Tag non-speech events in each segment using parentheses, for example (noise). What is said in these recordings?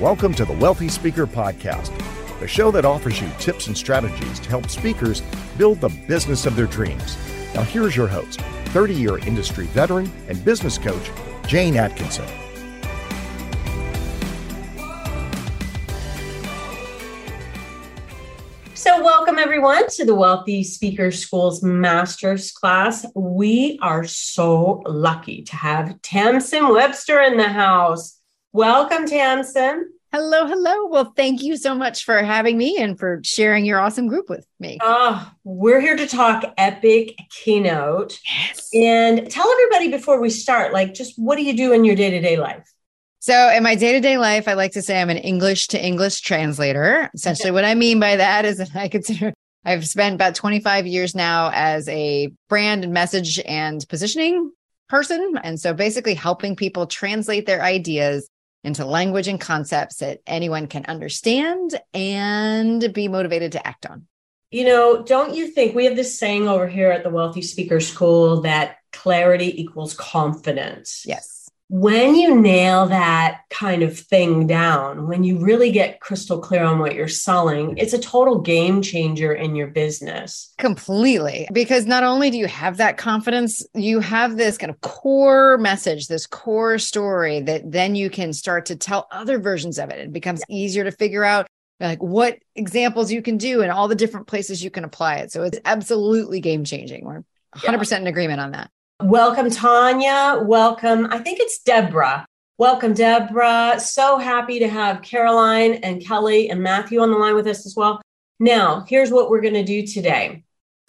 Welcome to the Wealthy Speaker Podcast, the show that offers you tips and strategies to help speakers build the business of their dreams. Now, here's your host, 30 year industry veteran and business coach, Jane Atkinson. So, welcome everyone to the Wealthy Speaker School's Master's Class. We are so lucky to have Tamsen Webster in the house. Welcome, Tamsen. Hello, hello. Well, thank you so much for having me and for sharing your awesome group with me. Oh, we're here to talk epic keynote. Yes. And tell everybody before we start, like, just what do you do in your day to day life? So, in my day to day life, I like to say I'm an English to English translator. Essentially, what I mean by that is that I consider I've spent about 25 years now as a brand and message and positioning person. And so, basically, helping people translate their ideas into language and concepts that anyone can understand and be motivated to act on. You know, don't you think we have this saying over here at the Wealthy Speaker School that clarity equals confidence? Yes when you nail that kind of thing down, when you really get crystal clear on what you're selling, it's a total game changer in your business. Completely. Because not only do you have that confidence, you have this kind of core message, this core story that then you can start to tell other versions of it. It becomes easier to figure out like what examples you can do and all the different places you can apply it. So it's absolutely game changing. We're 100% yeah. in agreement on that. Welcome, Tanya. Welcome. I think it's Deborah. Welcome, Deborah. So happy to have Caroline and Kelly and Matthew on the line with us as well. Now, here's what we're going to do today.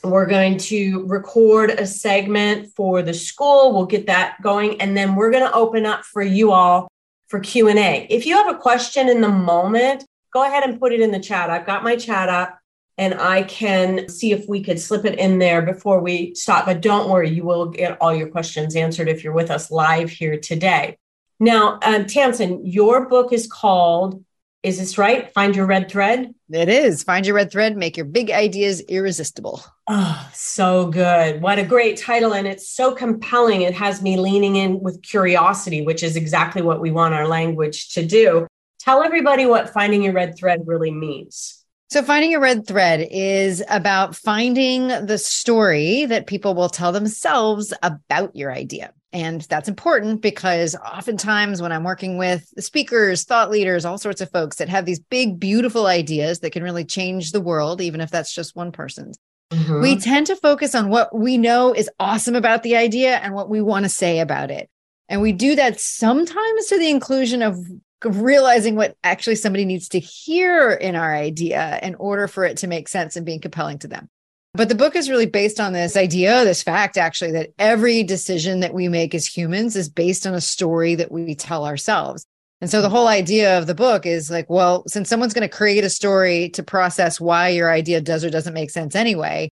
We're going to record a segment for the school. We'll get that going and then we're going to open up for you all for Q&A. If you have a question in the moment, go ahead and put it in the chat. I've got my chat up and I can see if we could slip it in there before we stop. But don't worry, you will get all your questions answered if you're with us live here today. Now, um, Tamsen, your book is called, is this right? Find Your Red Thread? It is. Find Your Red Thread, make your big ideas irresistible. Oh, so good. What a great title. And it's so compelling. It has me leaning in with curiosity, which is exactly what we want our language to do. Tell everybody what Finding Your Red Thread really means. So, finding a red thread is about finding the story that people will tell themselves about your idea. And that's important because oftentimes when I'm working with speakers, thought leaders, all sorts of folks that have these big, beautiful ideas that can really change the world, even if that's just one person's, mm-hmm. we tend to focus on what we know is awesome about the idea and what we want to say about it. And we do that sometimes to the inclusion of realizing what actually somebody needs to hear in our idea in order for it to make sense and being compelling to them. But the book is really based on this idea, this fact actually, that every decision that we make as humans is based on a story that we tell ourselves. And so the whole idea of the book is like, well, since someone's going to create a story to process why your idea does or doesn't make sense anyway,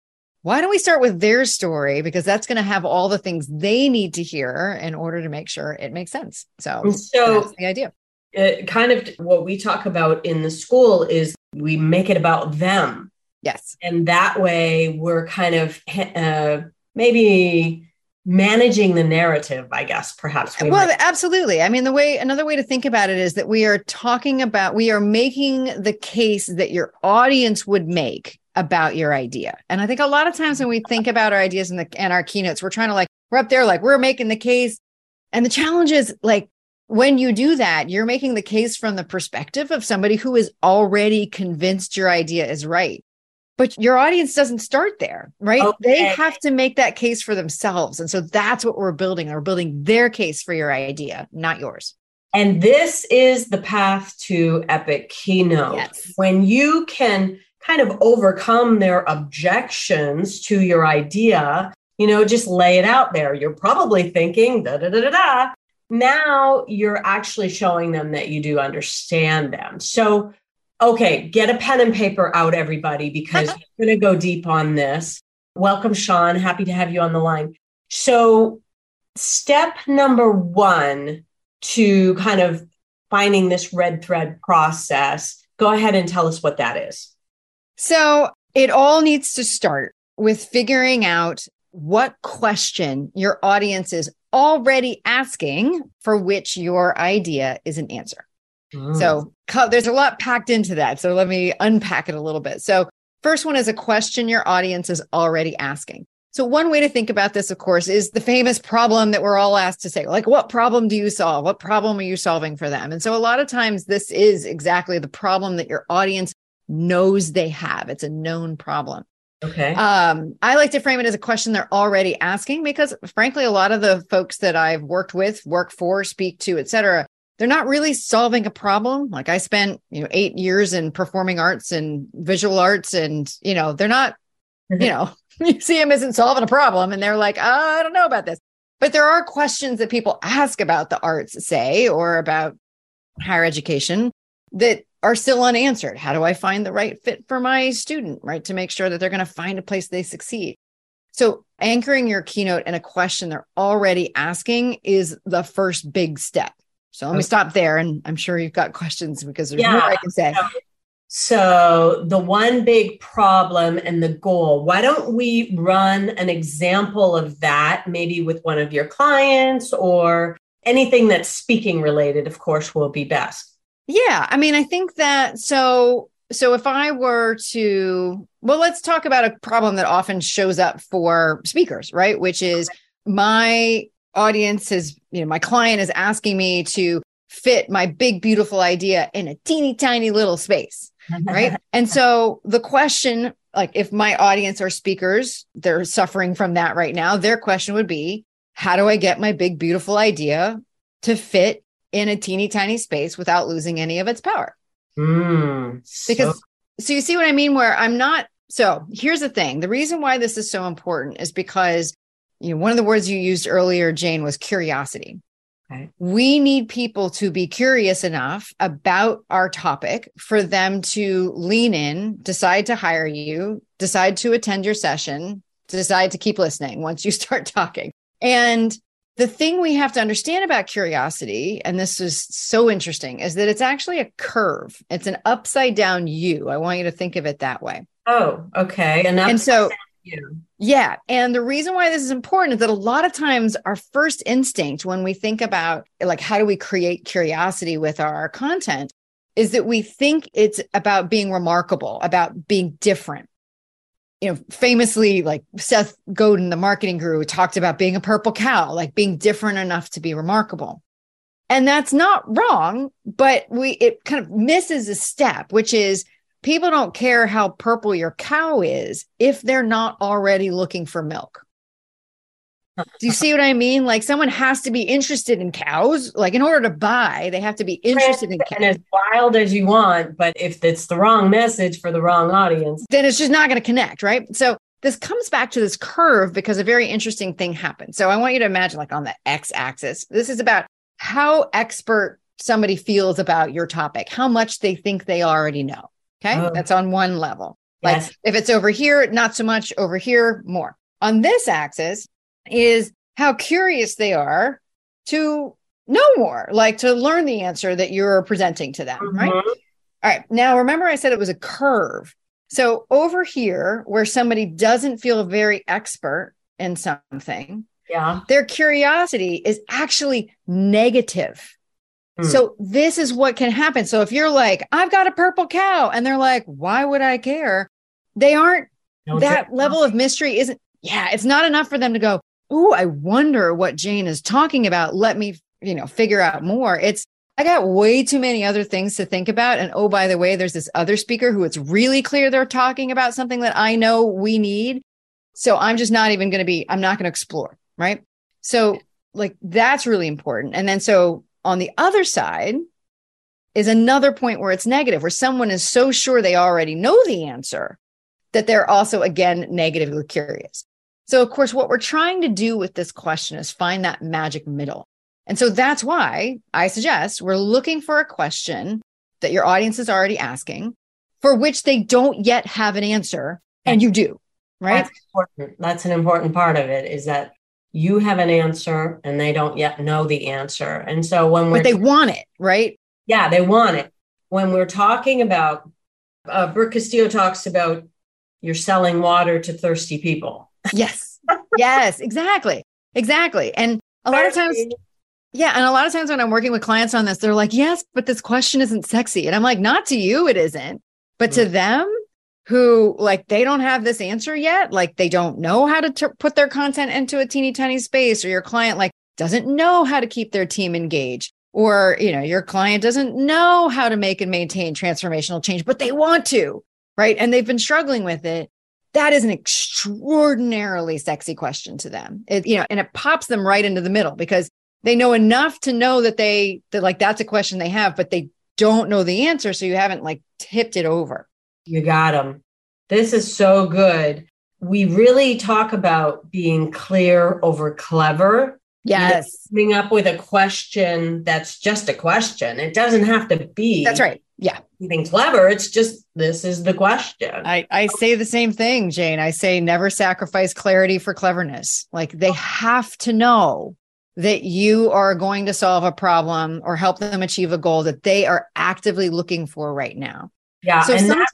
why don't we start with their story? Because that's going to have all the things they need to hear in order to make sure it makes sense. So, so that's the idea it kind of what we talk about in the school is we make it about them. Yes. And that way we're kind of uh, maybe managing the narrative, I guess, perhaps. We well, might. absolutely. I mean, the way, another way to think about it is that we are talking about, we are making the case that your audience would make about your idea. And I think a lot of times when we think about our ideas and the and our keynotes, we're trying to like, we're up there, like we're making the case. And the challenge is like when you do that, you're making the case from the perspective of somebody who is already convinced your idea is right. But your audience doesn't start there, right? Okay. They have to make that case for themselves. And so that's what we're building. We're building their case for your idea, not yours. And this is the path to epic keynote. Yes. When you can kind of overcome their objections to your idea, you know, just lay it out there. You're probably thinking da da da da da now you're actually showing them that you do understand them. So, okay, get a pen and paper out, everybody, because uh-huh. we're going to go deep on this. Welcome, Sean. Happy to have you on the line. So, step number one to kind of finding this red thread process, go ahead and tell us what that is. So, it all needs to start with figuring out what question your audience is already asking for which your idea is an answer. Mm. So there's a lot packed into that. So let me unpack it a little bit. So, first one is a question your audience is already asking. So, one way to think about this, of course, is the famous problem that we're all asked to say, like, what problem do you solve? What problem are you solving for them? And so, a lot of times, this is exactly the problem that your audience knows they have. It's a known problem. Okay. Um, I like to frame it as a question they're already asking because, frankly, a lot of the folks that I've worked with, work for, speak to, et cetera, they're not really solving a problem. Like I spent, you know, eight years in performing arts and visual arts, and you know, they're not, you know, (laughs) museum isn't solving a problem, and they're like, oh, I don't know about this. But there are questions that people ask about the arts, say, or about higher education that are still unanswered. How do I find the right fit for my student, right? To make sure that they're going to find a place they succeed. So, anchoring your keynote in a question they're already asking is the first big step. So let me stop there. And I'm sure you've got questions because there's yeah. more I can say. So, the one big problem and the goal, why don't we run an example of that, maybe with one of your clients or anything that's speaking related, of course, will be best. Yeah. I mean, I think that so. So if I were to, well, let's talk about a problem that often shows up for speakers, right? Which is my audience is, you know, my client is asking me to fit my big, beautiful idea in a teeny tiny little space. Right. (laughs) and so the question, like if my audience are speakers, they're suffering from that right now. Their question would be, how do I get my big, beautiful idea to fit in a teeny tiny space without losing any of its power? Mm, because so-, so you see what I mean? Where I'm not. So here's the thing the reason why this is so important is because you know, one of the words you used earlier, Jane, was curiosity. Okay. We need people to be curious enough about our topic for them to lean in, decide to hire you, decide to attend your session, decide to keep listening once you (laughs) start talking. And the thing we have to understand about curiosity, and this is so interesting, is that it's actually a curve. It's an upside down U. I want you to think of it that way. Oh, okay. And, and so you. Yeah. And the reason why this is important is that a lot of times our first instinct when we think about like how do we create curiosity with our content is that we think it's about being remarkable, about being different. You know, famously, like Seth Godin, the marketing guru, talked about being a purple cow, like being different enough to be remarkable. And that's not wrong, but we it kind of misses a step, which is people don't care how purple your cow is if they're not already looking for milk. Do you see what I mean? Like someone has to be interested in cows. Like in order to buy, they have to be interested in cows. And as wild as you want, but if it's the wrong message for the wrong audience, then it's just not going to connect, right? So this comes back to this curve because a very interesting thing happened. So I want you to imagine like on the x axis, this is about how expert somebody feels about your topic, how much they think they already know. Okay. Oh. That's on one level. Like yes. if it's over here, not so much, over here, more. On this axis is how curious they are to know more, like to learn the answer that you're presenting to them. Mm-hmm. Right. All right. Now, remember, I said it was a curve. So over here, where somebody doesn't feel very expert in something, yeah, their curiosity is actually negative. Hmm. So this is what can happen. So if you're like, I've got a purple cow, and they're like, why would I care? They aren't no, that level of mystery isn't, yeah, it's not enough for them to go, Oh, I wonder what Jane is talking about. Let me, you know, figure out more. It's, I got way too many other things to think about. And oh, by the way, there's this other speaker who it's really clear they're talking about something that I know we need. So I'm just not even going to be, I'm not going to explore. Right. So, like, that's really important. And then, so on the other side is another point where it's negative, where someone is so sure they already know the answer that they're also, again, negatively curious. So, of course, what we're trying to do with this question is find that magic middle. And so that's why I suggest we're looking for a question that your audience is already asking for which they don't yet have an answer, and you do, right? That's important. That's an important part of it is that you have an answer and they don't yet know the answer. And so when we're But they want it, right? Yeah, they want it. When we're talking about uh Brooke Castillo talks about you're selling water to thirsty people. Yes. yes, exactly. Exactly. And a lot of times Yeah. And a lot of times when I'm working with clients on this, they're like, yes, but this question isn't sexy. And I'm like, not to you, it isn't. But to them who like they don't have this answer yet, like they don't know how to t- put their content into a teeny tiny space, or your client like doesn't know how to keep their team engaged, or you know, your client doesn't know how to make and maintain transformational change, but they want to, right? And they've been struggling with it that is an extraordinarily sexy question to them. It, you know, and it pops them right into the middle because they know enough to know that they that like that's a question they have, but they don't know the answer. So you haven't like tipped it over. You got them. This is so good. We really talk about being clear over clever. Yes. coming up with a question that's just a question. It doesn't have to be. That's right. Yeah. Anything clever. It's just this is the question. I, I say the same thing, Jane. I say never sacrifice clarity for cleverness. Like they have to know that you are going to solve a problem or help them achieve a goal that they are actively looking for right now. Yeah. So and that,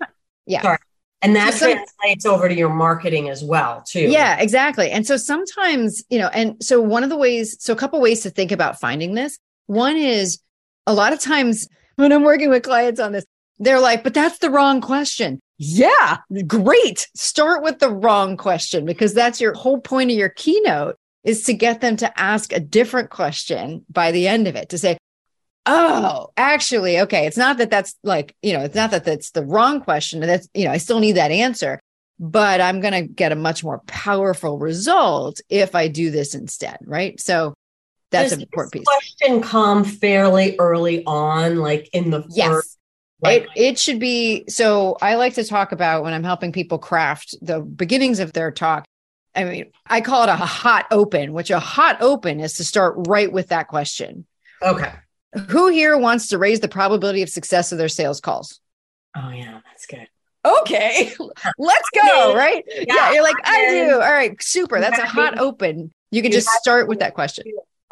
yeah. Sorry. And that so some, translates over to your marketing as well, too. Yeah, exactly. And so sometimes, you know, and so one of the ways, so a couple ways to think about finding this. One is a lot of times when I'm working with clients on this, they're like, but that's the wrong question. Yeah, great. Start with the wrong question because that's your whole point of your keynote is to get them to ask a different question by the end of it to say, oh, actually, okay, it's not that that's like, you know, it's not that that's the wrong question. That's, you know, I still need that answer, but I'm going to get a much more powerful result if I do this instead. Right. So that's Does an important piece. Question come fairly early on, like in the yes. First, like- it, it should be so I like to talk about when I'm helping people craft the beginnings of their talk. I mean, I call it a hot open, which a hot open is to start right with that question. Okay. Who here wants to raise the probability of success of their sales calls? Oh, yeah, that's good. Okay, (laughs) let's go. Right? Yeah, yeah you're like, I do. All right, super. That's a hot open. You can just start with that question.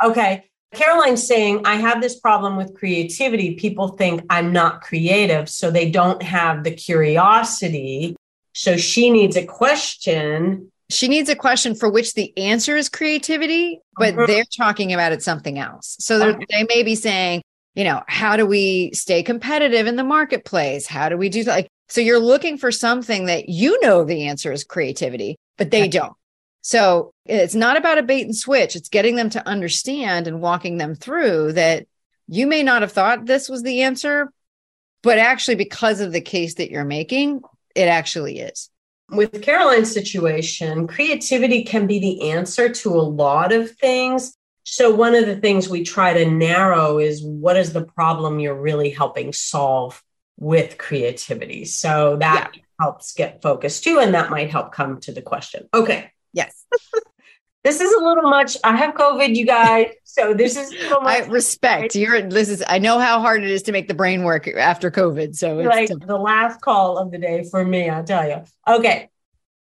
Okay. Caroline's saying, I have this problem with creativity. People think I'm not creative, so they don't have the curiosity. So she needs a question. She needs a question for which the answer is creativity, but mm-hmm. they're talking about it something else. So okay. they may be saying, you know, how do we stay competitive in the marketplace? How do we do that? Like, so you're looking for something that you know the answer is creativity, but they don't. So it's not about a bait and switch. It's getting them to understand and walking them through that you may not have thought this was the answer, but actually, because of the case that you're making, it actually is. With Caroline's situation, creativity can be the answer to a lot of things. So, one of the things we try to narrow is what is the problem you're really helping solve with creativity? So, that yeah. helps get focused too, and that might help come to the question. Okay. Yes. this is a little much. I have COVID, you guys. So this is I respect you're this is I know how hard it is to make the brain work after COVID. So it's like the last call of the day for me, I'll tell you. Okay.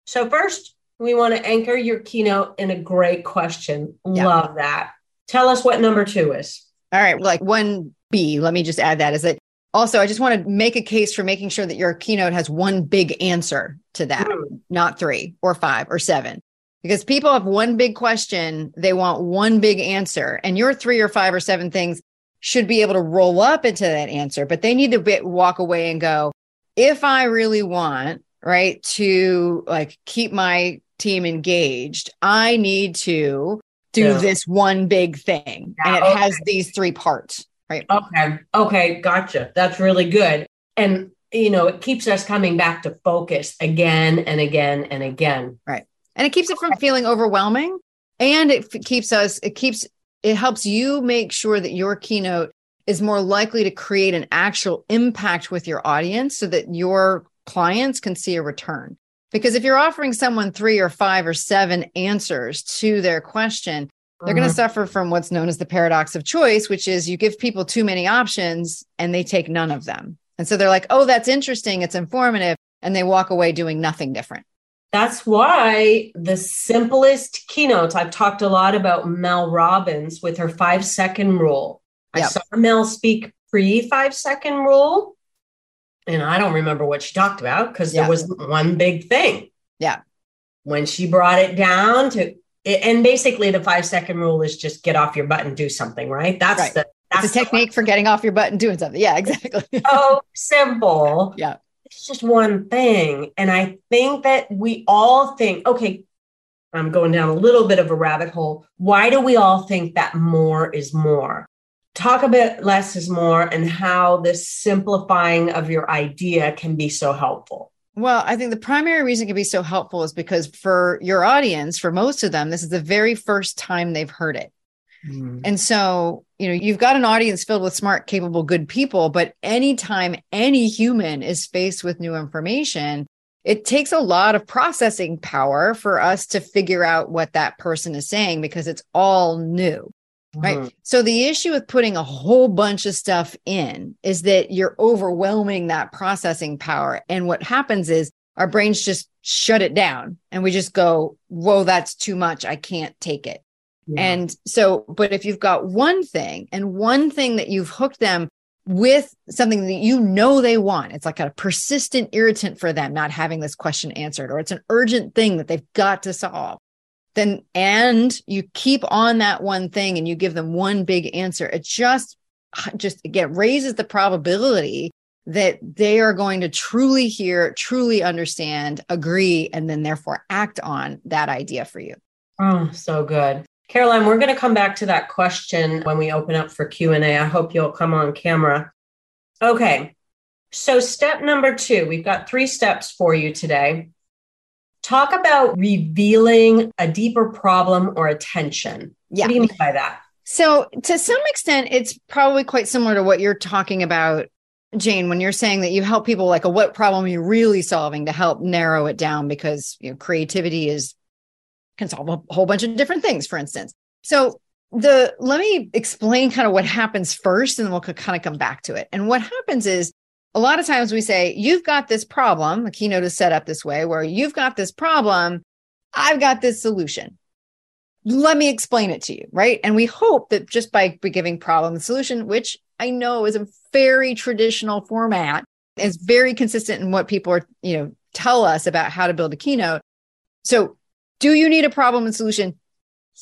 So first we want to anchor your keynote in a great question. Yeah. Love that. Tell us what number two is. All right. Like one B, let me just add that is that also i just want to make a case for making sure that your keynote has one big answer to that mm. not three or five or seven because people have one big question, they want one big answer, and your three or five or seven things should be able to roll up into that answer, but they need to be, walk away and go, if I really want, right, to like keep my team engaged, I need to do yeah. this one big thing. Yeah, and it okay. has these three parts, right? Okay. Okay. Gotcha. That's really good. And, you know, it keeps us coming back to focus again and again and again. Right and it keeps it from feeling overwhelming. And it keeps us it keeps it helps you make sure that your keynote is more likely to create an actual impact with your audience so that your clients can see a return. Because if you're offering someone three or five or seven answers to their question they're going to mm-hmm. suffer from what's known as the paradox of choice which is you give people too many options and they take none of them. And so they're like oh that's interesting. It's informative. And they walk away doing nothing different that's why the simplest keynotes, I've talked a lot about Mel Robbins with her five second rule. Yep. I saw Mel speak pre five second rule, and I don't remember what she talked about because there was one big thing. Yeah. When she brought it down to and basically the five second rule is just get off your butt and do something, right? That's right. the that's it's a technique for getting off your butt and doing something. Yeah, (laughs) exactly. so simple. Yeah. It's just one thing. And I think that we all think, okay, I'm going down a little bit of a rabbit hole. Why do we all think that more is more? Talk a bit less is more and how this simplifying of your idea can be so helpful. Well, I think the primary reason it can be so helpful is because for your audience, for most of them, this is the very first time they've heard it. Mm. And so, you know, you've got an audience filled with smart, capable, good people, but anytime any human is faced with new information, it takes a lot of processing power for us to figure out what that person is saying because it's all new. Right. Mm-hmm. So the issue with putting a whole bunch of stuff in is that you're overwhelming that processing power. And what happens is our brains just shut it down and we just go, whoa, that's too much. I can't take it. Yeah. And so, but if you've got one thing and one thing that you've hooked them with something that you know they want, it's like a persistent irritant for them not having this question answered, or it's an urgent thing that they've got to solve then and you keep on that one thing and you give them one big answer it just just again raises the probability that they are going to truly hear truly understand agree and then therefore act on that idea for you oh so good caroline we're going to come back to that question when we open up for q&a i hope you'll come on camera okay so step number two we've got three steps for you today Talk about revealing a deeper problem or a tension. Yeah. What do you mean by that? So, to some extent, it's probably quite similar to what you're talking about, Jane, when you're saying that you help people like a what problem are you're really solving to help narrow it down because you know creativity is can solve a whole bunch of different things, for instance. So the let me explain kind of what happens first and then we'll kind of come back to it. And what happens is a lot of times we say, You've got this problem. The keynote is set up this way where you've got this problem. I've got this solution. Let me explain it to you. Right. And we hope that just by giving problem and solution, which I know is a very traditional format, is very consistent in what people are, you know, tell us about how to build a keynote. So, do you need a problem and solution?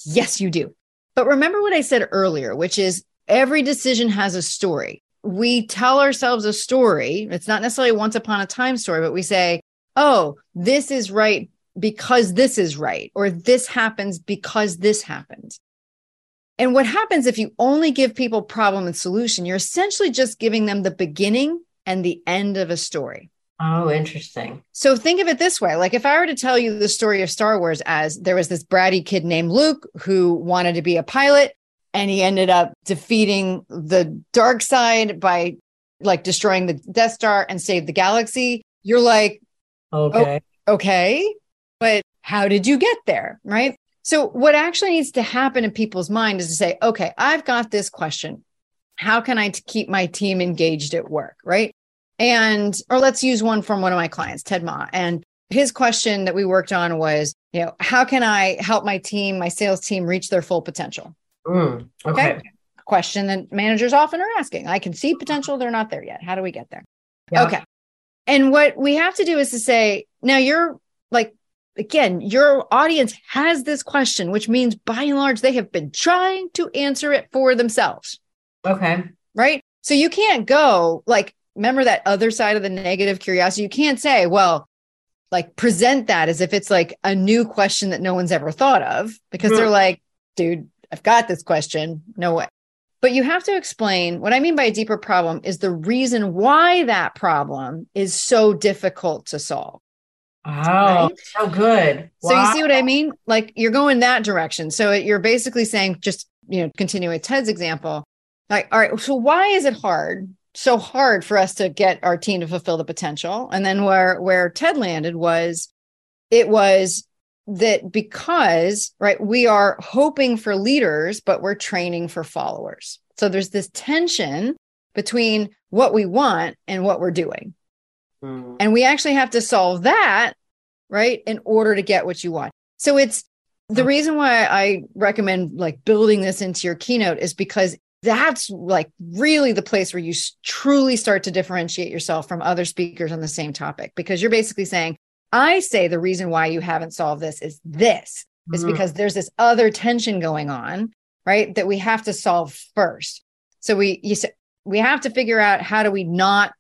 Yes, you do. But remember what I said earlier, which is every decision has a story we tell ourselves a story. It's not necessarily once upon a time story, but we say, oh, this is right because this is right, or this happens because this happens. And what happens if you only give people problem and solution, you're essentially just giving them the beginning and the end of a story. Oh, interesting. So think of it this way. Like if I were to tell you the story of Star Wars as there was this bratty kid named Luke who wanted to be a pilot and he ended up defeating the dark side by like destroying the Death Star and saved the galaxy. You're like, okay, oh, okay, but how did you get there? Right. So, what actually needs to happen in people's mind is to say, okay, I've got this question. How can I keep my team engaged at work? Right. And, or let's use one from one of my clients, Ted Ma. And his question that we worked on was, you know, how can I help my team, my sales team reach their full potential? Mm, okay. okay. Question that managers often are asking. I can see potential, they're not there yet. How do we get there? Yeah. Okay. And what we have to do is to say, now you're like, again, your audience has this question, which means by and large, they have been trying to answer it for themselves. Okay. Right. So you can't go like, remember that other side of the negative curiosity. You can't say, well, like present that as if it's like a new question that no one's ever thought of because they're like, dude, I've got this question. No way. But you have to explain what I mean by a deeper problem is the reason why that problem is so difficult to solve. Oh, right? so good. So wow. you see what I mean? Like you're going that direction. So you're basically saying, just, you know, continue with Ted's example. Like, all right, so why is it hard? So hard for us to get our team to fulfill the potential. And then where where Ted landed was it was that because, right, we are hoping for leaders, but we're training for followers. So there's this tension between what we want and what we're doing. Mm. And we actually have to solve that, right, in order to get what you want. So it's the reason why I recommend like building this into your keynote is because that's like really the place where you truly start to differentiate yourself from other speakers on the same topic because you're basically saying I say the reason why you haven't solved this is this. is mm-hmm. because there's this other tension going on, right? That we have to solve first. So we you said we have to figure out how do we not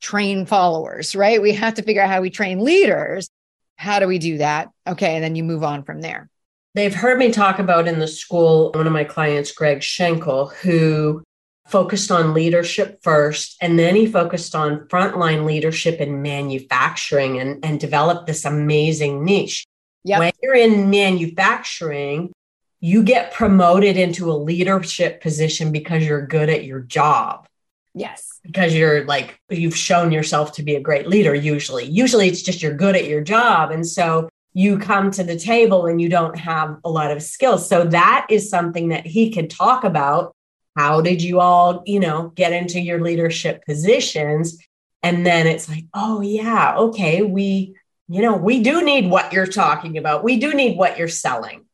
train followers, right? We have to figure out how we train leaders. How do we do that? Okay, and then you move on from there. They've heard me talk about in the school one of my clients, Greg Schinkel, who focused on leadership first, and then he focused on frontline leadership in manufacturing and, and developed this amazing niche. Yep. When you're in manufacturing, you get promoted into a leadership position because you're good at your job. Yes. Because you're like, you've shown yourself to be a great leader, usually. Usually it's just you're good at your job. And so you come to the table and you don't have a lot of skills. So that is something that he could talk about how did you all, you know, get into your leadership positions? And then it's like, oh, yeah, okay, we, you know, we do need what you're talking about. We do need what you're selling.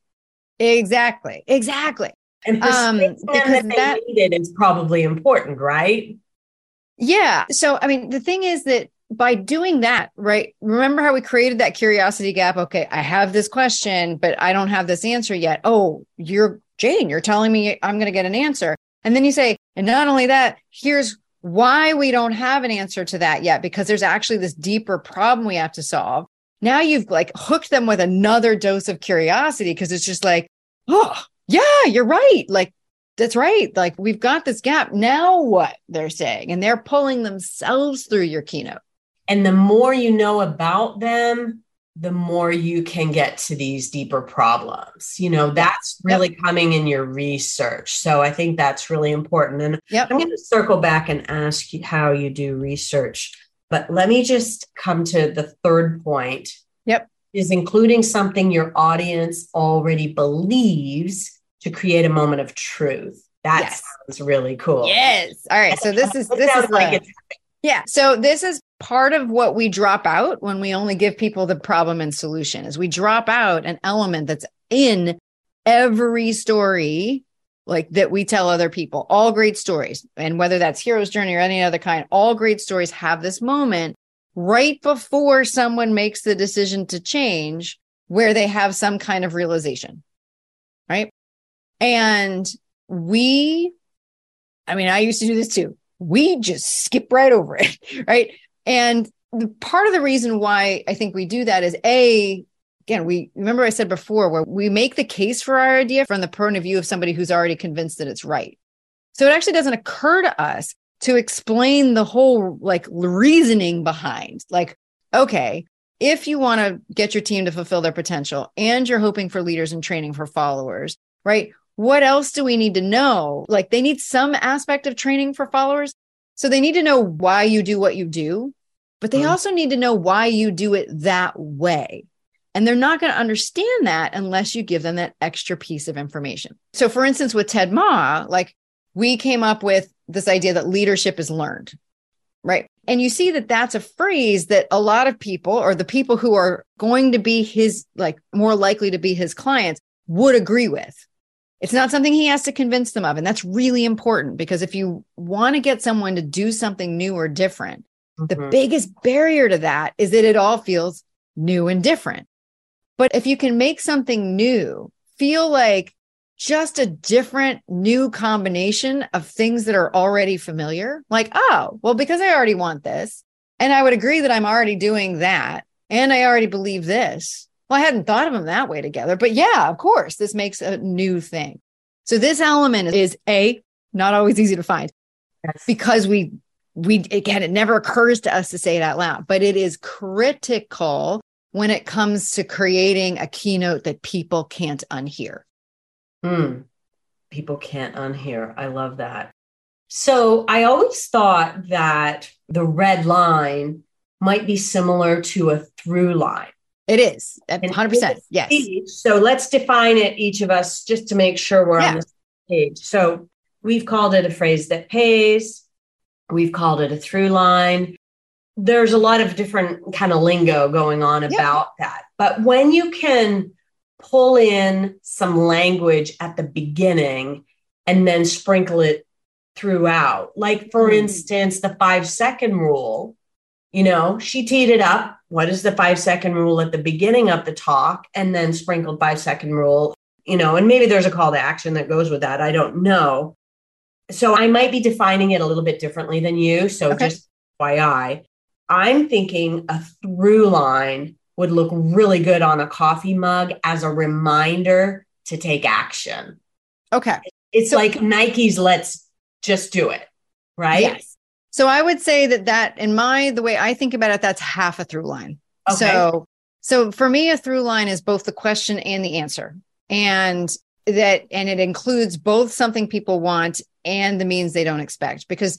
Exactly. Exactly. And um, because that, that needed is probably important, right? Yeah. So, I mean, the thing is that by doing that, right? Remember how we created that curiosity gap? Okay, I have this question, but I don't have this answer yet. Oh, you're Jane, you're telling me I'm going to get an answer. And then you say, and not only that, here's why we don't have an answer to that yet, because there's actually this deeper problem we have to solve. Now you've like hooked them with another dose of curiosity because it's just like, oh, yeah, you're right. Like, that's right. Like, we've got this gap. Now what they're saying, and they're pulling themselves through your keynote. And the more you know about them, the more you can get to these deeper problems. You know, that's really yep. coming in your research. So I think that's really important. And yep. I'm going to circle back and ask you how you do research. But let me just come to the third point. Yep. Is including something your audience already believes to create a moment of truth. That yes. sounds really cool. Yes. All right. So this is this is like yeah. So this is part of what we drop out when we only give people the problem and solution is we drop out an element that's in every story like that we tell other people. All great stories and whether that's hero's journey or any other kind all great stories have this moment right before someone makes the decision to change where they have some kind of realization right? And we i mean i used to do this too. We just skip right over it (laughs) right and the part of the reason why I think we do that is A, again, we remember I said before where we make the case for our idea from the point of view of somebody who's already convinced that it's right. So it actually doesn't occur to us to explain the whole like reasoning behind, like, okay, if you want to get your team to fulfill their potential and you're hoping for leaders and training for followers, right? What else do we need to know? Like they need some aspect of training for followers. So they need to know why you do what you do, but they mm. also need to know why you do it that way. And they're not going to understand that unless you give them that extra piece of information. So, for instance, with Ted Ma, like we came up with this idea that leadership is learned, right? And you see that that's a phrase that a lot of people, or the people who are going to be his, like more likely to be his clients, would agree with. It's not something he has to convince them of. And that's really important because if you want to get someone to do something new or different, the mm-hmm. biggest barrier to that is that it all feels new and different. But if you can make something new feel like just a different new combination of things that are already familiar, like, oh, well, because I already want this, and I would agree that I'm already doing that, and I already believe this. Well, I hadn't thought of them that way together, but yeah, of course, this makes a new thing. So this element is a not always easy to find yes. because we we again it never occurs to us to say it out loud but it is critical when it comes to creating a keynote that people can't unhear Hmm. people can't unhear i love that so i always thought that the red line might be similar to a through line it is 100% yes so let's define it each of us just to make sure we're yeah. on the same page so we've called it a phrase that pays We've called it a through line. There's a lot of different kind of lingo going on about that. But when you can pull in some language at the beginning and then sprinkle it throughout, like for mm. instance, the five second rule, You know, she teed it up. What is the five second rule at the beginning of the talk? And then sprinkled five second rule, you know, and maybe there's a call to action that goes with that. I don't know. So I might be defining it a little bit differently than you. So okay. just FYI, I'm thinking a through line would look really good on a coffee mug as a reminder to take action. Okay. It's so, like Nike's let's just do it, right? Yes. So I would say that that in my the way I think about it, that's half a through line. Okay. So so for me, a through line is both the question and the answer. And that and it includes both something people want and the means they don't expect. Because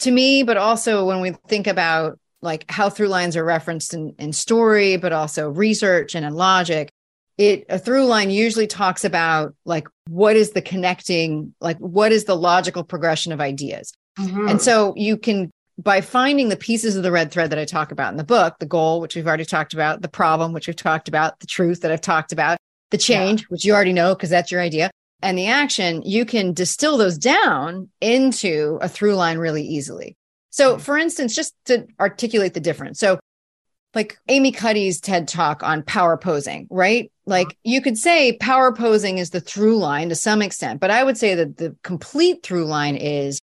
to me, but also when we think about like how through lines are referenced in, in story, but also research and in logic, it a through line usually talks about like what is the connecting, like what is the logical progression of ideas. Mm-hmm. And so you can, by finding the pieces of the red thread that I talk about in the book, the goal, which we've already talked about, the problem, which we've talked about, the truth that I've talked about, the change, yeah. which you already know because that's your idea, and the action, you can distill those down into a through line really easily. So, mm-hmm. for instance, just to articulate the difference. So, like Amy Cuddy's TED talk on power posing, right? Like uh-huh. you could say power posing is the through line to some extent, but I would say that the complete through line is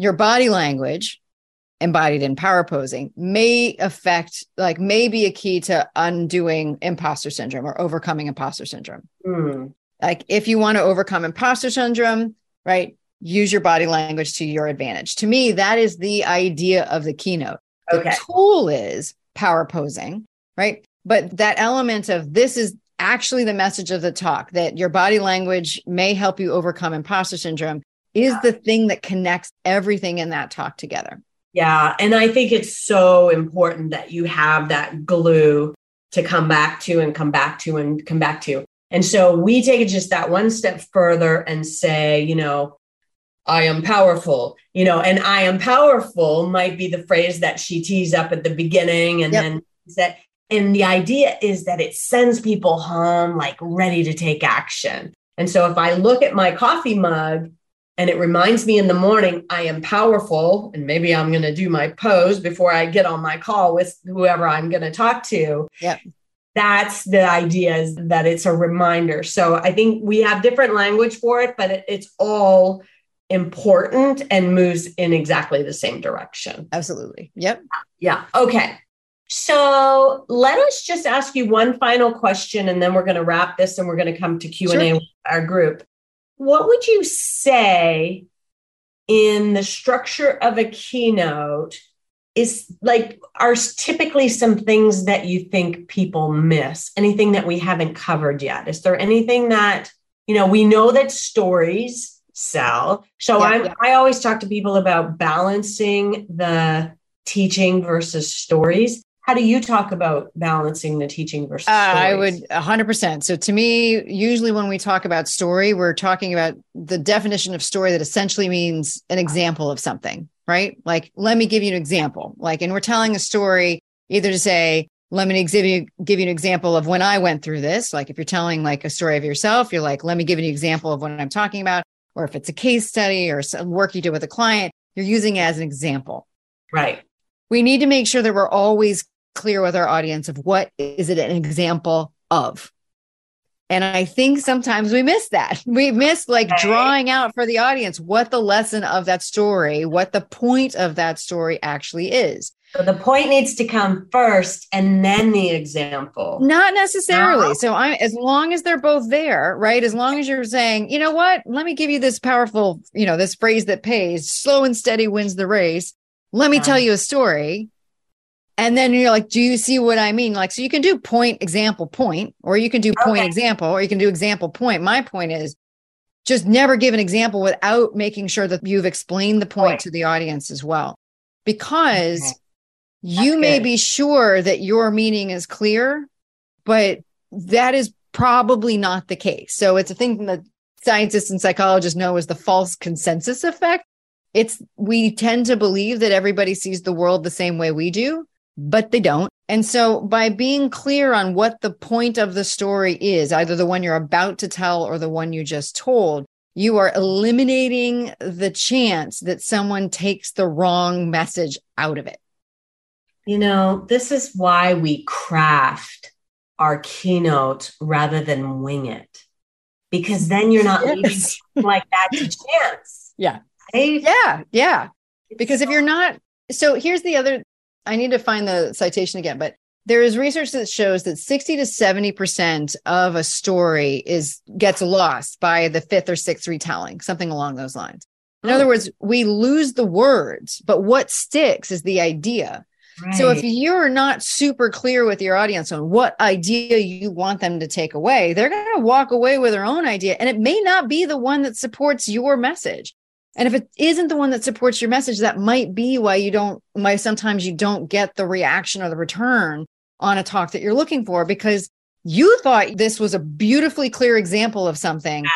your body language embodied in power posing may affect like may be a key to undoing imposter syndrome or overcoming imposter syndrome. Mm. like if you want to overcome imposter syndrome right use your body language to your advantage. To me that is the idea of the keynote. The tool is power posing right? But that element of this is actually the message of the talk that your body language may help you overcome imposter syndrome is the thing that connects everything in that talk together. Yeah. And I think it's so important that you have that glue to come back to and come back to and come back to. And so we take it just that one step further and say, you know, I am powerful, you know, and I am powerful might be the phrase that she tees up at the beginning. And yep. then that, and the idea is that it sends people home like ready to take action. And so if I look at my coffee mug and it reminds me in the morning I am powerful and maybe I'm going to do my pose before I get on my call with whoever I'm going to talk to. Yep. That's the idea is that it's a reminder. So I think we have different language for it, but it, it's all important and moves in exactly the same direction. Absolutely. Yep. Yeah. Okay. So let us just ask you one final question and then we're going to wrap this and we're going to come to Q&A sure. with our group. What would you say in the structure of a keynote is like are typically some things that you think people miss? Anything that we haven't covered yet? Is there anything that, you know, we know that stories sell. So yeah, yeah. I always talk to people about balancing the teaching versus stories how do you talk about balancing the teaching versus uh, i would 100% so to me usually when we talk about story we're talking about the definition of story that essentially means an example of something right? Like let me give you an example. Like and we're telling a story either to say let me give you give you an example of when i went through this. Like if you're telling like a story of yourself you're like let me give you an example of what i'm talking about. Or if it's a case study or some work you did with a client you're using it as an example. Right. We need to make sure that we're always clear with our audience of what is it an example of. And I think sometimes we miss that. (laughs) We miss like drawing out for the audience what the lesson of that story, what the point of that story actually is. So the point needs to come first and then the example. Not necessarily. No. So I as long as they're both there, right? As long as you're saying, you know what, let me give you this powerful, you know, this phrase that pays, slow and steady wins the race. Let me yeah. tell you a story. And then you're like, do you see what I mean? Like, so you can do point, example, point, or you can do point, okay. example, or you can do example, point. My point is just never give an example without making sure that you've explained the point right. to the audience as well. Because okay. you may be sure that your meaning is clear, but that is probably not the case. So it's a thing that scientists and psychologists know is the false consensus effect. It's we tend to believe that everybody sees the world the same way we do but they don't. And so, by being clear on what the point of the story is, either the one you're about to tell or the one you just told, you are eliminating the chance that someone takes the wrong message out of it. You know, this is why we craft our keynote rather than wing it, because then you're not yes. leaving like that to chance. Yeah. Right? Yeah. Yeah. Because if you're not, so here's the other, I need to find the citation again, but there is research that shows that 60 to 70% of a story is gets lost by the fifth or sixth retelling, something along those lines. In oh. other words, we lose the words, but what sticks is the idea. Right. So if you're not super clear with your audience on what idea you want them to take away, they're going to walk away with their own idea and it may not be the one that supports your message. And if it isn't the one that supports your message, that might be why you don't, why sometimes you don't get the reaction or the return on a talk that you're looking for because you thought this was a beautifully clear example of something, yes.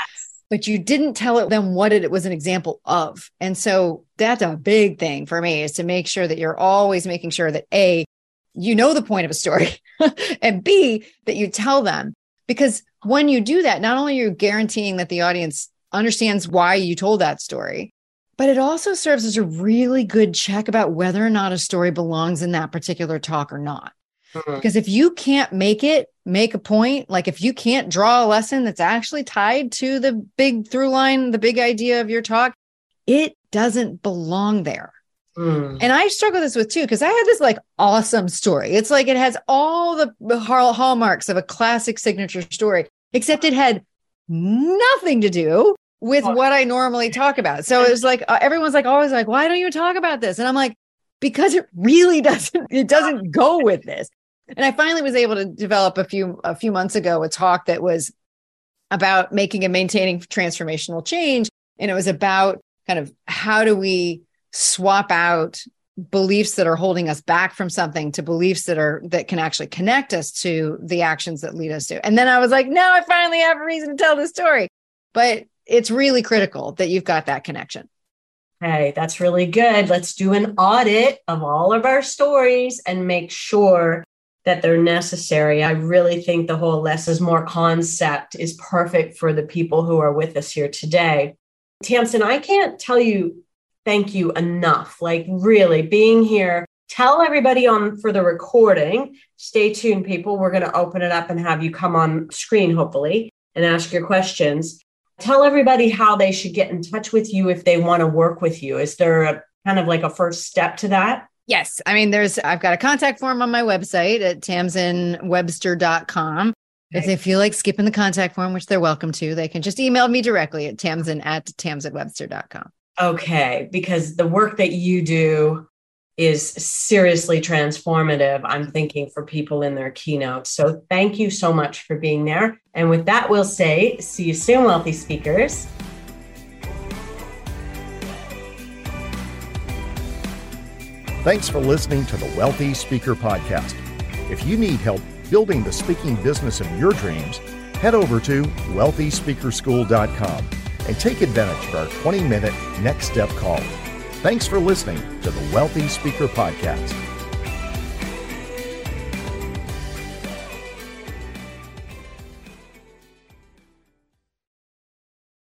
but you didn't tell them what it was an example of. And so that's a big thing for me is to make sure that you're always making sure that A, you know the point of a story, (laughs) and B, that you tell them. Because when you do that, not only are you guaranteeing that the audience understands why you told that story, but it also serves as a really good check about whether or not a story belongs in that particular talk or not. Mm-hmm. Because if you can't make it make a point, like if you can't draw a lesson that's actually tied to the big through line, the big idea of your talk, it doesn't belong there. Mm. And I struggle this with too, because I had this like awesome story. It's like it has all the hallmarks of a classic signature story, except it had nothing to do with what I normally talk about. So it was like uh, everyone's like always like, why don't you talk about this? And I'm like, because it really (laughs) doesn't, it doesn't go with this. And I finally was able to develop a few a few months ago a talk that was about making and maintaining transformational change. And it was about kind of how do we swap out beliefs that are holding us back from something to beliefs that are that can actually connect us to the actions that lead us to. And then I was like, now I finally have a reason to tell the story. But it's really critical that you've got that connection. Hey, that's really good. Let's do an audit of all of our stories and make sure that they're necessary. I really think the whole less is more concept is perfect for the people who are with us here today. Tamsen, I can't tell you thank you enough. Like, really being here. Tell everybody on for the recording. Stay tuned, people. We're going to open it up and have you come on screen, hopefully, and ask your questions. Tell everybody how they should get in touch with you if they want to work with you. Is there a kind of like a first step to that? Yes. I mean, there's, I've got a contact form on my website at tamsenwebster.com. Okay. If they feel like skipping the contact form, which they're welcome to, they can just email me directly at tamsen at tamsenwebster.com. Okay. Because the work that you do is seriously transformative, I'm thinking, for people in their keynotes. So thank you so much for being there. And with that, we'll say, see you soon, wealthy speakers. Thanks for listening to the Wealthy Speaker Podcast. If you need help building the speaking business of your dreams, head over to wealthyspeakerschool.com and take advantage of our 20 minute next step call. Thanks for listening to the Wealthy Speaker Podcast.